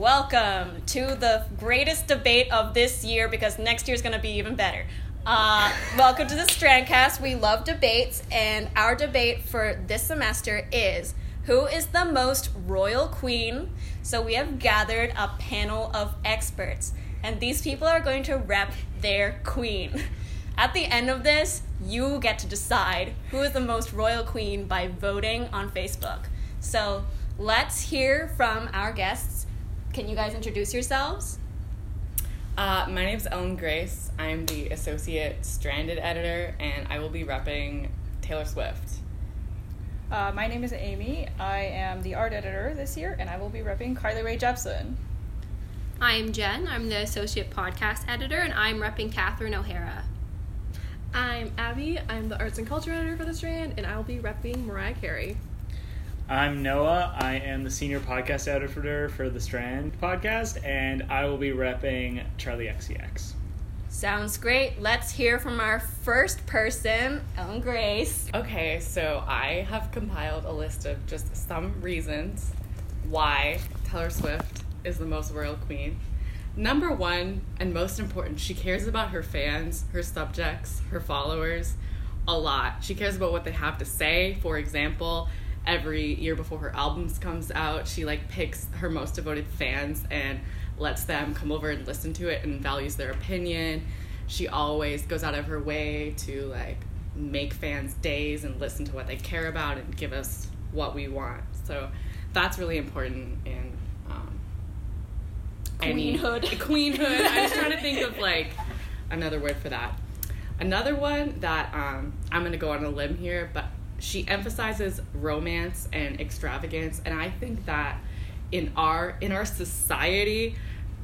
welcome to the greatest debate of this year because next year's going to be even better. Uh, welcome to the Strandcast. We love debates, and our debate for this semester is who is the most royal queen? So we have gathered a panel of experts, and these people are going to rep their queen. At the end of this, you get to decide who is the most royal queen by voting on Facebook. So let's hear from our guests. Can you guys introduce yourselves? Uh, my name is Ellen Grace. I'm the associate stranded editor, and I will be repping Taylor Swift. Uh, my name is Amy. I am the art editor this year, and I will be repping Carly Rae Jepsen. I'm Jen. I'm the associate podcast editor, and I'm repping Catherine O'Hara. I'm Abby. I'm the arts and culture editor for The Strand, and I'll be repping Mariah Carey. I'm Noah. I am the senior podcast editor for the Strand podcast, and I will be repping Charli XCX. Sounds great. Let's hear from our first person, Ellen Grace. Okay, so I have compiled a list of just some reasons why Taylor Swift is the most royal queen. Number one, and most important, she cares about her fans, her subjects, her followers a lot. She cares about what they have to say. For example, every year before her albums comes out, she like picks her most devoted fans and lets them come over and listen to it and values their opinion. She always goes out of her way to like make fans days and listen to what they care about and give us what we want. So that's really important in um, any- Queenhood. queenhood. I was trying to think of like another word for that. Another one that um, I'm going to go on a limb here, but she emphasizes romance and extravagance, and I think that in our in our society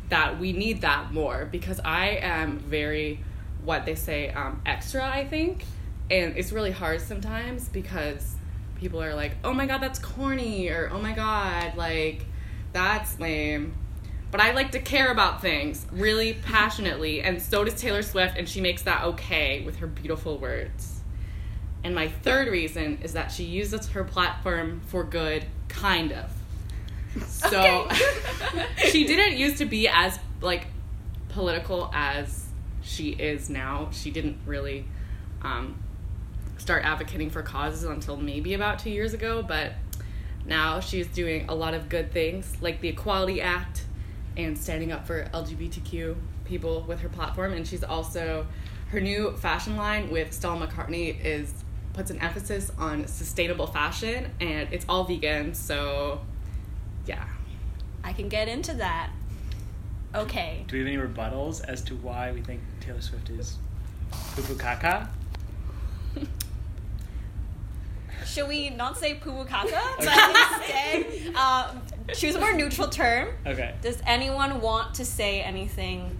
that we need that more because I am very what they say um, extra. I think, and it's really hard sometimes because people are like, "Oh my god, that's corny," or "Oh my god, like that's lame." But I like to care about things really passionately, and so does Taylor Swift, and she makes that okay with her beautiful words. And my third reason is that she uses her platform for good, kind of. So she didn't used to be as like political as she is now. She didn't really um, start advocating for causes until maybe about two years ago, but now she's doing a lot of good things like the Equality Act and standing up for LGBTQ people with her platform. And she's also her new fashion line with Stella McCartney is puts an emphasis on sustainable fashion and it's all vegan. So yeah. I can get into that. Okay. Do we have any rebuttals as to why we think Taylor Swift is poo poo caca? Should we not say poo caca, but instead uh, choose a more neutral term? Okay. Does anyone want to say anything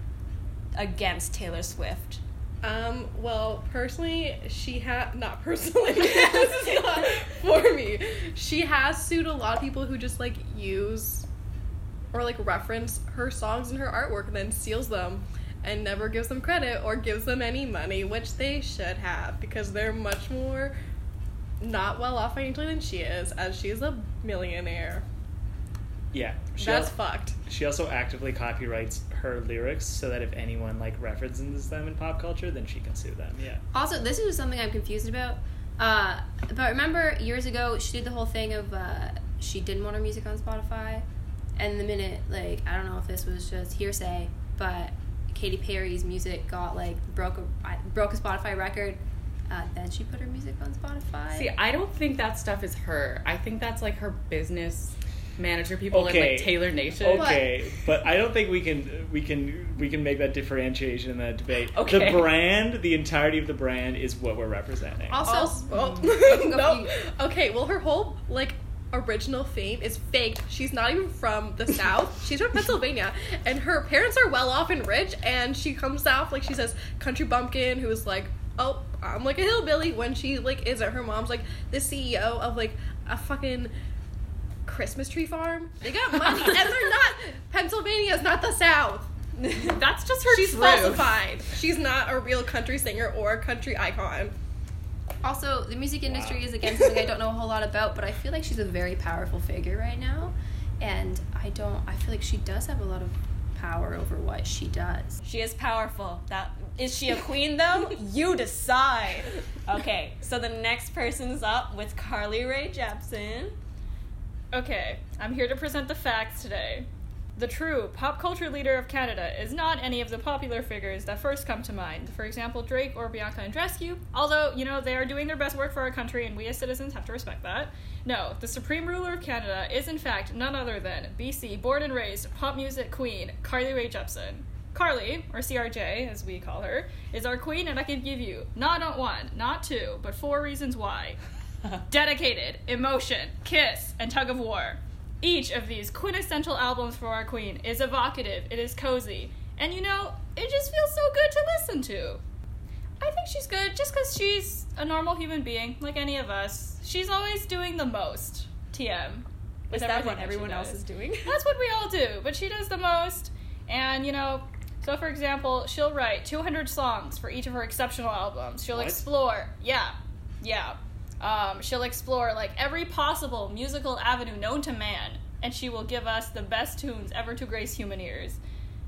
against Taylor Swift? Um, well, personally, she had not personally. this is not for me. She has sued a lot of people who just like use or like reference her songs and her artwork and then steals them and never gives them credit or gives them any money, which they should have because they're much more not well off financially than she is, as she's a millionaire. Yeah. She That's al- fucked. she also actively copyrights her lyrics so that if anyone like references them in pop culture, then she can sue them. Yeah. Also, this is something I'm confused about. Uh, but remember years ago, she did the whole thing of uh, she didn't want her music on Spotify, and the minute like I don't know if this was just hearsay, but Katy Perry's music got like broke a I- broke a Spotify record. Uh, then she put her music on Spotify. See, I don't think that stuff is her. I think that's like her business manager people in like Taylor Nation. Okay, but I don't think we can we can we can make that differentiation in that debate. Okay. The brand, the entirety of the brand, is what we're representing. also, Also, well, no. Okay, well, her whole like original fame is faked. She's not even from the South. She's from Pennsylvania, and her parents are well off and rich. And she comes off like she says country bumpkin, who is like, oh, I'm like a hillbilly when she like isn't. Her mom's like the CEO of like a fucking Christmas tree farm. They got money, and they're not. Pennsylvania's not the South. That's just her She's truth. falsified. She's not a real country singer or a country icon. Also, the music industry is again something I don't know a whole lot about, but I feel like she's a very powerful figure right now. and I don't. I feel like she does have a lot of power over what she does. She is powerful. That is she a queen though? you decide. Okay, so the next person's up with Carly Rae Jepsen. Okay, I'm here to present the facts today. The true pop culture leader of Canada is not any of the popular figures that first come to mind. For example, Drake or Bianca Andreescu, although, you know, they are doing their best work for our country and we as citizens have to respect that. No, the supreme ruler of Canada is in fact none other than BC born and raised pop music queen Carly Rae Jepsen. Carly, or CRJ as we call her, is our queen and I can give you not one, not two, but four reasons why. Dedicated, Emotion, Kiss, and Tug of War. Each of these quintessential albums for our queen is evocative, it is cozy, and you know, it just feels so good to listen to. I think she's good just because she's a normal human being, like any of us. She's always doing the most. TM. Is that what everyone else is doing? That's what we all do, but she does the most. And, you know, so for example, she'll write 200 songs for each of her exceptional albums. She'll What? explore, yeah, yeah. Um, she'll explore like every possible musical avenue known to man, and she will give us the best tunes ever to grace human ears.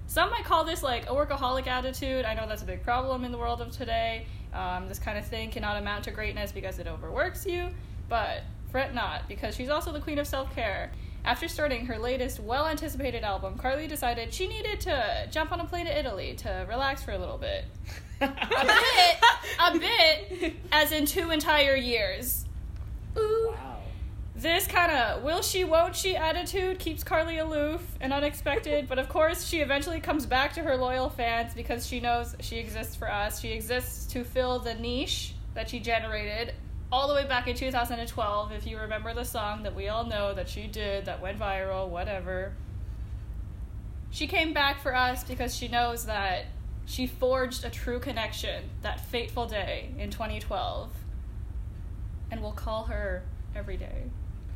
Some might call this like a workaholic attitude. I know that's a big problem in the world of today. Um, this kind of thing cannot amount to greatness because it overworks you, but fret not, because she's also the queen of self care. After starting her latest, well anticipated album, Carly decided she needed to jump on a plane to Italy to relax for a little bit. A bit, a bit, as in two entire years. Ooh. wow. This kind of will she, won't she attitude keeps Carly aloof and unexpected, but of course, she eventually comes back to her loyal fans because she knows she exists for us. She exists to fill the niche that she generated all the way back in 2012. If you remember the song that we all know that she did that went viral, whatever. She came back for us because she knows that she forged a true connection that fateful day in 2012. And we'll call her every day,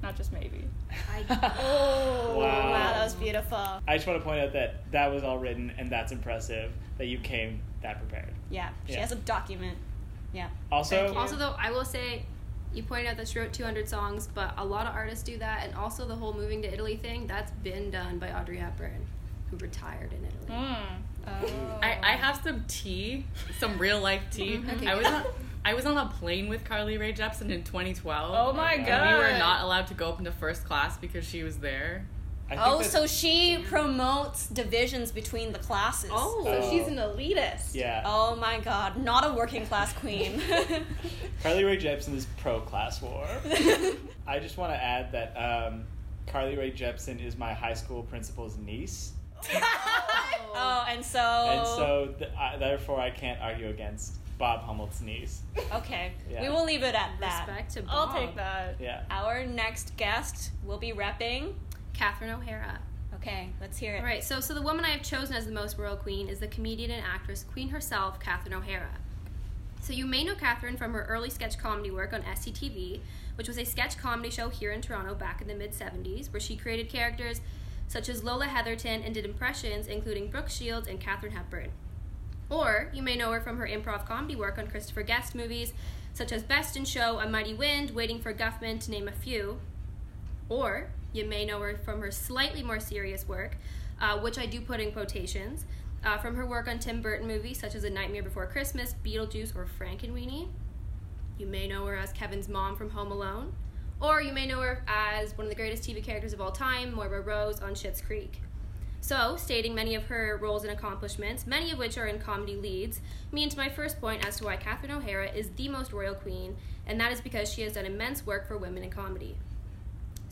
not just maybe. I, Oh, Wow. wow, that was beautiful. I just want to point out that that was all written, and that's impressive that you came that prepared. Yeah, she Yeah. has a document. Yeah. Also, also, though, I will say, you pointed out that she wrote 200 songs, but a lot of artists do that, and also the whole moving to Italy thing, that's been done by Audrey Hepburn, who retired in Italy. Mm. Oh. I, I have some tea, some real life tea. Okay, I was good. on, I was on a plane with Carly Rae Jepsen in 2012. Oh my and god. we were not allowed to go up into first class because she was there. I think Oh, so she promotes divisions between the classes. Oh. So she's an elitist. yeah. Oh my god, not a working class queen. Carly Rae Jepsen is pro class war. I just want to add that um, Carly Rae Jepsen is my high school principal's niece, oh, and so. and so th- I, therefore I can't argue against Bob Hummelt's niece. Okay, Yeah. we will leave it at that. Respect to Bob. I'll take that. Yeah. Our next guest will be repping. Catherine O'Hara. Okay, let's hear it. All right, so so the woman I have chosen as the most royal queen is the comedian and actress Queen herself, Catherine O'Hara. So you may know Catherine from her early sketch comedy work on SCTV, which was a sketch comedy show here in Toronto back in the mid 70s, where she created characters such as Lola Heatherton and did impressions including Brooke Shields and Katharine Hepburn. Or you may know her from her improv comedy work on Christopher Guest movies such as Best in Show, A Mighty Wind, Waiting for Guffman, to name a few. Or you may know her from her slightly more serious work, uh, which I do put in quotations, uh, from her work on Tim Burton movies such as A Nightmare Before Christmas, Beetlejuice, or Frankenweenie. You may know her as Kevin's mom from Home Alone. Or you may know her as one of the greatest TV characters of all time, Moira Rose on Schitt's Creek. So, stating many of her roles and accomplishments, many of which are in comedy leads, means my first point as to why Catherine O'Hara is the most royal queen, and that is because she has done immense work for women in comedy.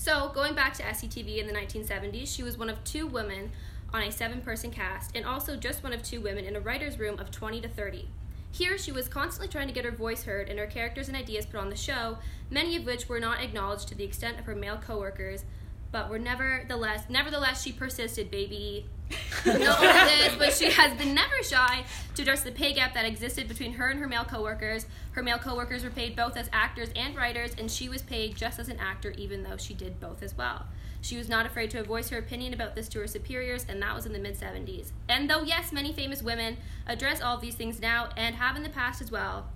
So, going back to SCTV in the 1970s, she was one of two women on a seven person cast, and also just one of two women in a writer's room of 20 to 30. Here, she was constantly trying to get her voice heard and her characters and ideas put on the show, many of which were not acknowledged to the extent of her male coworkers, but were nevertheless, nevertheless, she persisted, baby. Only this, but she has been never shy to address the pay gap that existed between her and her male coworkers. Her male coworkers were paid both as actors and writers, and she was paid just as an actor, even though she did both as well. She was not afraid to voice her opinion about this to her superiors, and that was in the mid 70s. And though, yes, many famous women address all these things now and have in the past as well,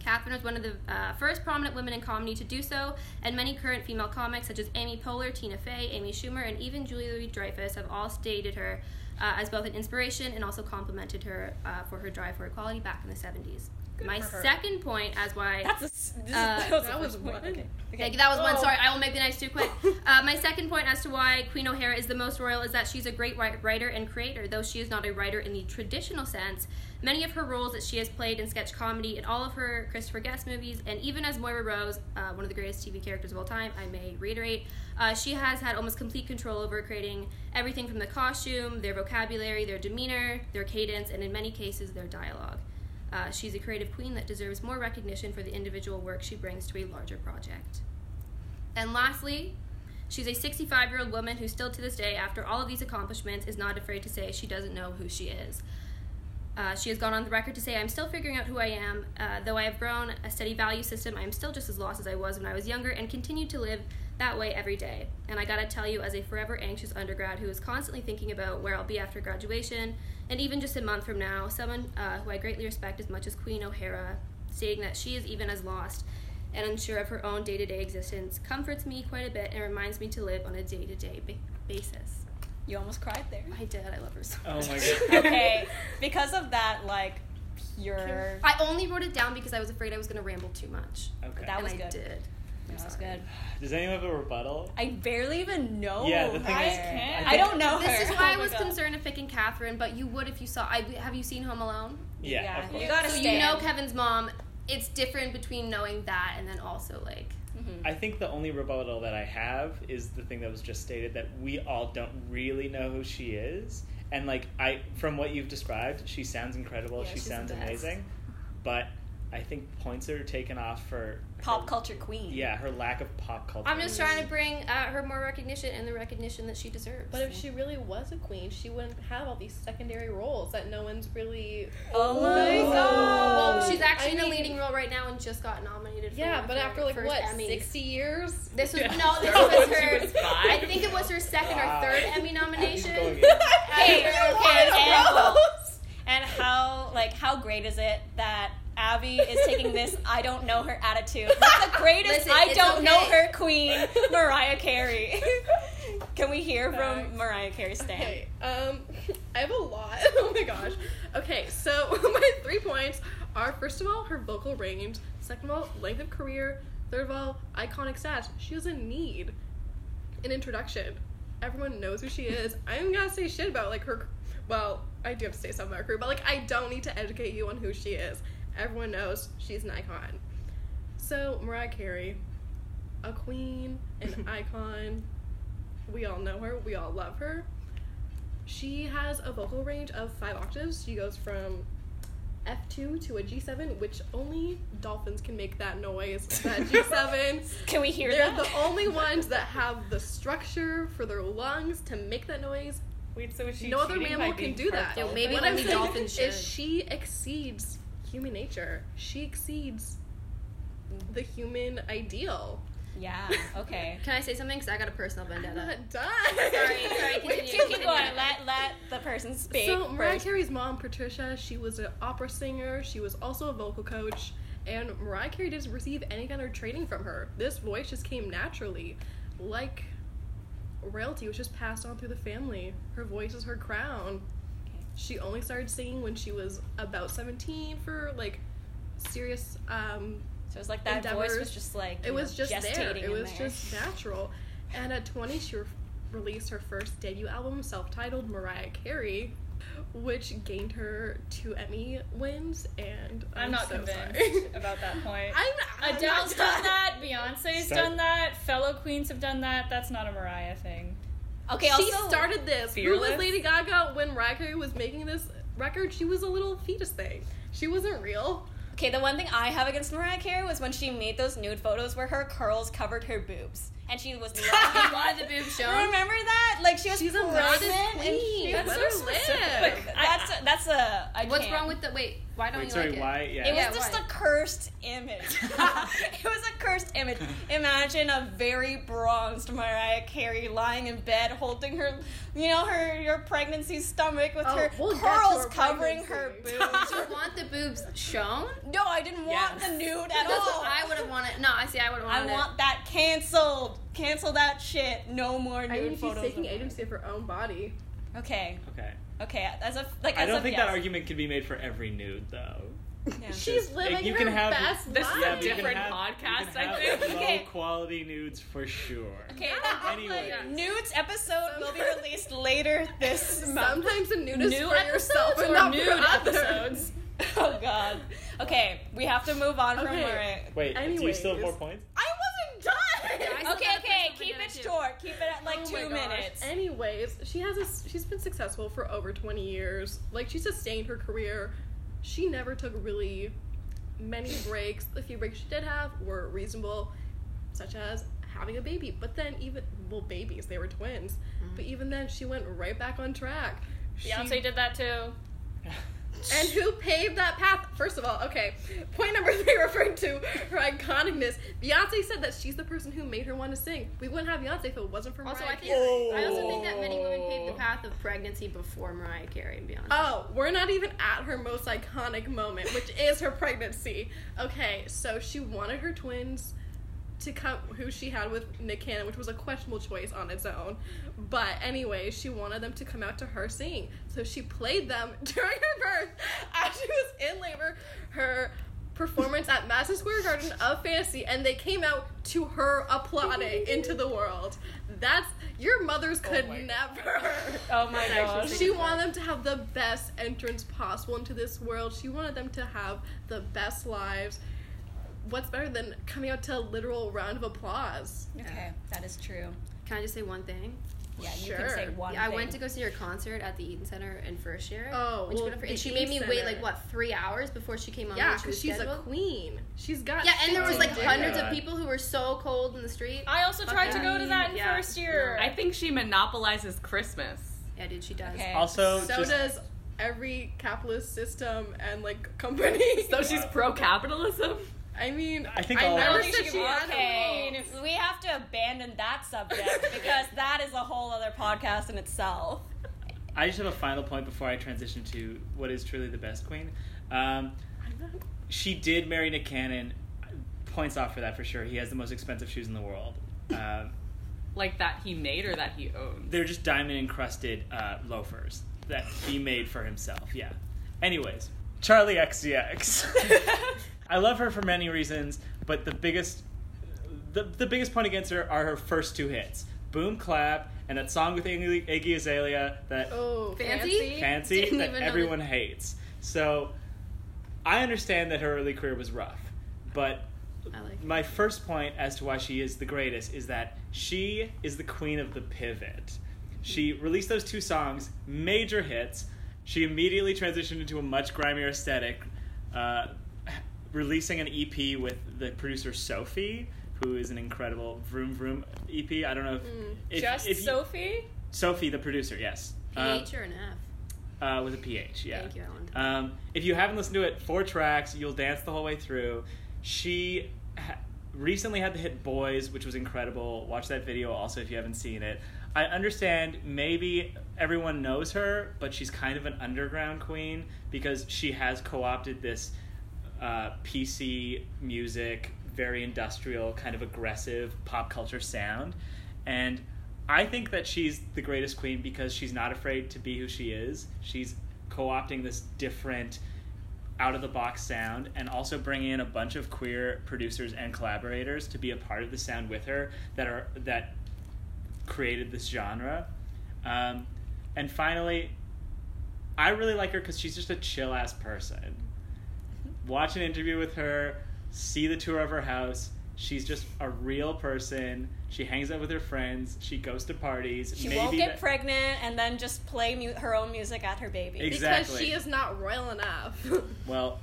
Catherine was one of the uh, first prominent women in comedy to do so, and many current female comics, such as Amy Poehler, Tina Fey, Amy Schumer, and even Julia Louis Dreyfus, have all stated her uh, as both an inspiration and also complimented her uh, for her drive for equality back in the 70s. My second point as why. That's a. s- This Uh, that was, that was one. Okay. Okay, okay. that was one. Oh. Sorry, I will make the next two quick. Uh, my second point as to why Queen O'Hara is the most royal is that she's a great writer and creator. Though she is not a writer in the traditional sense, many of her roles that she has played in sketch comedy, in all of her Christopher Guest movies, and even as Moira Rose, uh, one of the greatest TV characters of all time, I may reiterate, uh, she has had almost complete control over creating everything from the costume, their vocabulary, their demeanor, their cadence, and in many cases, their dialogue. Uh, she's a creative queen that deserves more recognition for the individual work she brings to a larger project. And lastly, she's a 65 year old woman who, still to this day, after all of these accomplishments, is not afraid to say she doesn't know who she is. Uh, she has gone on the record to say, I'm still figuring out who I am. Uh, though I have grown a steady value system, I am still just as lost as I was when I was younger and continue to live that way every day. And I gotta tell you, as a forever anxious undergrad who is constantly thinking about where I'll be after graduation, and even just a month from now, someone uh, who I greatly respect as much as Queen O'Hara, stating that she is even as lost and unsure of her own day to day existence, comforts me quite a bit and reminds me to live on a day to day basis. You almost cried there. I did, I love her so Oh much. my god. okay, because of that, like pure. I only wrote it down because I was afraid I was going to ramble too much. Okay. That and was I good. did. I'm That was sorry. good. Does anyone have a rebuttal? I barely even know. Yeah, the thing her. is, can't. I don't know her. This is why I Oh my was God. concerned of picking Catherine, but you would if you saw. I, have you seen Home Alone? Yeah, Yeah, of course. you gotta so stand. you know Kevin's mom. It's different between knowing that and then also like. Mhm. I think the only rebuttal that I have is the thing that was just stated that we all don't really know who she is. And like I from what you've described, she sounds incredible, Yeah, she sounds amazing. But I think points are taken off for Pop her- culture queen. Yeah, her lack of pop culture. I'm just trying to bring uh, her more recognition and the recognition that she deserves. But if she really was a queen, she wouldn't have all these secondary roles that no one's really. Oh my Ooh. god. well, she's actually I in a leading role right now and just got nominated. Yeah, one but for after like first what, Emmys. sixty years? This was Yeah. no, this was her. was. I think it was her second Wow. or third Emmy nomination. Going in. Okay, After- okay, What? and, and how like how great is it that Abby is taking this I don't know her attitude. That's the greatest Listen, I don't okay. know her queen, Mariah Carey. Can we hear Facts. from Mariah Carey stand? Okay, um, I have a lot. oh my gosh. Okay, so my three points are first of all her vocal range, second of all length of career, third of all iconic stats. She doesn't need an introduction. Everyone knows who she is. I'm gonna say shit about like her. Well, I do have to say something about her but like I don't need to educate you on who she is. Everyone knows she's an icon. So Mariah Carey, a queen, an icon. We all know her. We all love her. She has a vocal range of five octaves. She goes from F2 to a G7, which only dolphins can make that noise. That G7. Can we hear that? They're that? the only ones that have the structure for their lungs to make that noise. Wait, so is she no other mammal can do that. part Yo, maybe what only I'm dolphins should. is she exceeds human nature. She exceeds the human ideal. Yeah, okay. Can I say something? Because I got a personal I'm vendetta. not done. Sorry, sorry, Wait, continue, keep continue. going. Let let the person speak. So Mariah first. Carey's mom, Patricia, she was an opera singer. She was also a vocal coach, and Mariah Carey didn't receive any kind of training from her. This voice just came naturally, like royalty was just passed on through the family. Her voice is her crown. She only started singing when she was about seventeen for like serious. Um, So it's like that voice was just like it was know, just there. It was there. just natural. And at 20, she re- released her first debut album, self-titled Mariah Carey, which gained her two Emmy wins. And I'm, I'm not so convinced sorry. about that point. I'm, I'm Adele's not done that. Beyonce's Start- done that. Fellow queens have done that. That's not a Mariah thing. Okay, she also started this. Who was Lady Gaga when Mariah was making this record? She was a little fetus thing. She wasn't real. Okay, the one thing I have against Mariah Carey was when she made those nude photos where her curls covered her boobs, and she was You lying. wanted the boob shown? You remember that? Like she was She's a pregnant modest and queen. you? That's her so specific. That's a, that's a. I What's can't. wrong with the wait? Why don't Wait, you sorry, like it? Yeah. It was Yeah, just why? a cursed image. it was a cursed image. Imagine a very bronzed Mariah Carey lying in bed, holding her, you know, her your pregnancy stomach with Oh, her we'll curls her covering her pregnancy. boobs. you want the boobs shown? no, I didn't want the nude at That's all. what I would have wanted. No, I see. I would have wanted. I wanted. want that canceled. Cancel that shit. No more nude I mean, she's photos. taking of her. agency of her own body. Okay, Okay. okay. As a like, I don't a, think yes. that argument can be made for every nude, though. Yeah. She's living you her can have- best This is life. a Yeah, but different have- podcast, I think. Low Okay. quality nudes for sure. Okay, Anyway, nudes episode will be released later this month. Sometimes a nude is New for yourself episodes and or not nude for others. episodes? Oh God. Okay, we have to move on from where. Mariah. wait, do you still have more points? I wasn't done. I still okay, got a okay, person keep for it short. Keep it at like Oh two minutes. Anyways, she has a she's been successful for over 20 years. Like she sustained her career. She never took really many breaks. The few breaks she did have were reasonable, such as having a baby. But then even well babies, they were twins. Mm-hmm. But even then she went right back on track. She- Beyonce did that too. and who paved that path? First of all, okay. Point number three, referring to her iconicness. Beyonce said that she's the person who made her want to sing. We wouldn't have Beyonce if it wasn't for Also, Mariah I think Carey. I also think that many women paved the path of pregnancy before Mariah Carey and Beyonce. Oh, we're not even at her most iconic moment, which is her pregnancy. Okay, so she wanted her twins to come, who she had with Nick Cannon, which was a questionable choice on its own. But anyway, she wanted them to come out to her singing. So she played them during her birth as she was in labor. Her performance at Madison Square Garden of Fantasy, and they came out to her applauding into the world. That's your mothers oh could my never. Oh my That's gosh. She wanted them to have the best entrance possible into this world. She wanted them to have the best lives. What's better than coming out to a literal round of applause? Okay, that is true. Can I just say one thing? Yeah, you Sure. can say one. Yeah, I went to go see her concert at the Eaton Center in first year. Oh, when she went for- and she made me wait like what three hours before she came on. Yeah, when she was because she's a queen. She's got. Yeah, and there was like hundreds of people who were so cold in the street. I also tried to go to that in Yeah. first year. I think she monopolizes Christmas. Yeah, dude, she does. Okay. Also, So just does every capitalist system and like company. So she's pro capitalism? I mean, I think I all- never I don't think said she she can had Okay, we have to abandon that subject because that is a whole other podcast in itself. I just have a final point before I transition to what is truly the best queen. Um, she did marry Nick Cannon. Points off for that for sure. He has the most expensive shoes in the world. Um, Like that he made or that he owned? they're just diamond encrusted uh, loafers that he made for himself. Yeah. Anyways, Charli XCX. I love her for many reasons, but the biggest, the, the biggest point against her are her first two hits, "Boom Clap" and that song with Iggy, Iggy Azalea that Oh, Fancy? fancy Didn't that everyone that- hates. So, I understand that her early career was rough, but like it. my first point as to why she is the greatest is that she is the queen of the pivot. She released those two songs, major hits. She immediately transitioned into a much grimier aesthetic, uh, releasing an EP with the producer Sophie, who is an incredible Vroom Vroom EP. I don't know if, if Just if you- Sophie? Sophie, the producer, yes. Um, PH or an F? uh, with a PH, yeah. Thank you, Ellen. Um, if you haven't listened to it, four tracks, you'll dance the whole way through. She ha- recently had the hit Boys, which was incredible. Watch that video also if you haven't seen it. I understand maybe everyone knows her, but she's kind of an underground queen because she has co opted this uh, PC music, very industrial, kind of aggressive pop culture sound. And I think that she's the greatest queen because she's not afraid to be who she is. She's co opting this different, out of the box sound and also bringing in a bunch of queer producers and collaborators to be a part of the sound with her that are that created this genre. Um, and finally, I really like her because she's just a chill ass person. Watch an interview with her, see the tour of her house. She's just a real person. She hangs out with her friends. She goes to parties. She Maybe won't get that- pregnant and then just play mu- her own music at her baby. Exactly. Because she is not royal enough. Well,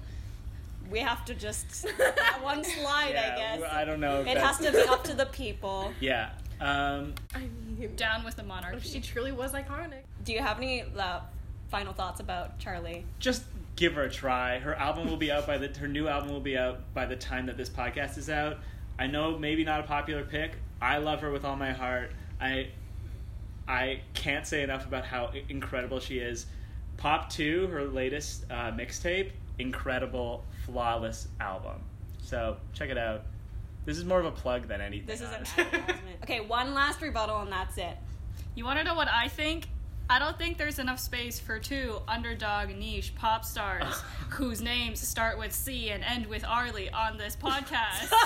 We have to just that one slide, yeah, I guess. I don't know. It that's- has to be up to the people. Yeah. Um, I mean, Down with the monarchy. she truly was iconic. Do you have any uh, final thoughts about Charli? just give her a try. Her album will be out by the her new album will be out by the time that this podcast is out. I know maybe not a popular pick. I love her with all my heart. I I can't say enough about how incredible she is. Pop 2, her latest uh, mixtape, incredible, flawless album. So, check it out. This is more of a plug than anything. This is an honestly. advertisement. Okay, one last rebuttal and that's it. You want to know what I think? I don't think there's enough space for two underdog niche pop stars whose names start with C and end with Arlie on this podcast.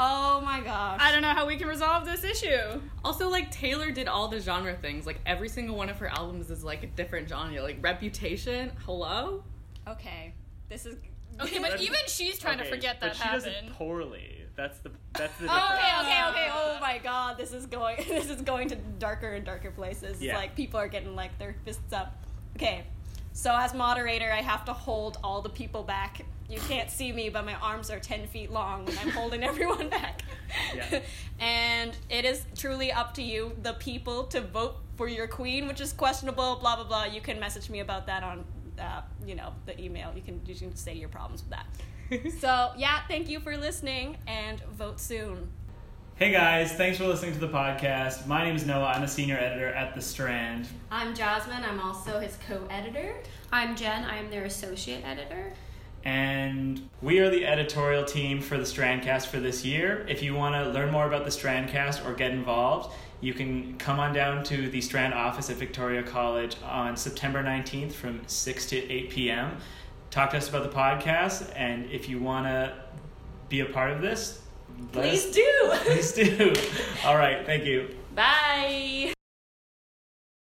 Oh my gosh. I don't know how we can resolve this issue. Also, like Taylor did all the genre things. Like every single one of her albums is like a different genre. Like Reputation. Hello. Okay, this is. Okay, but even she's trying to forget that but she does it happened. poorly. That's the that's the oh, Okay, difference. okay, okay. Oh my god, this is going. This is going to darker and darker places. Yeah. like people are getting like their fists up. Okay, so as moderator, I have to hold all the people back. You can't see me, but my arms are ten feet long and I'm holding everyone back. Yeah. and it is truly up to you, the people, to vote for your queen, which is questionable. Blah blah blah. You can message me about that on, uh, you know, the email. You can you can say your problems with that. so yeah, thank you for listening and vote soon. Hey guys, thanks for listening to the podcast. My name is Noah. I'm a senior editor at The Strand. I'm Jasmine. I'm also his co-editor. I'm Jen. I'm their associate editor. And we are the editorial team for the Strandcast for this year. If you want to learn more about the Strandcast or get involved, you can come on down to the Strand office at Victoria College on September 19th from 6 to 8 p.m. Talk to us about the podcast, and if you want to be a part of this, Please us- do. Please do. All right, thank you. Bye.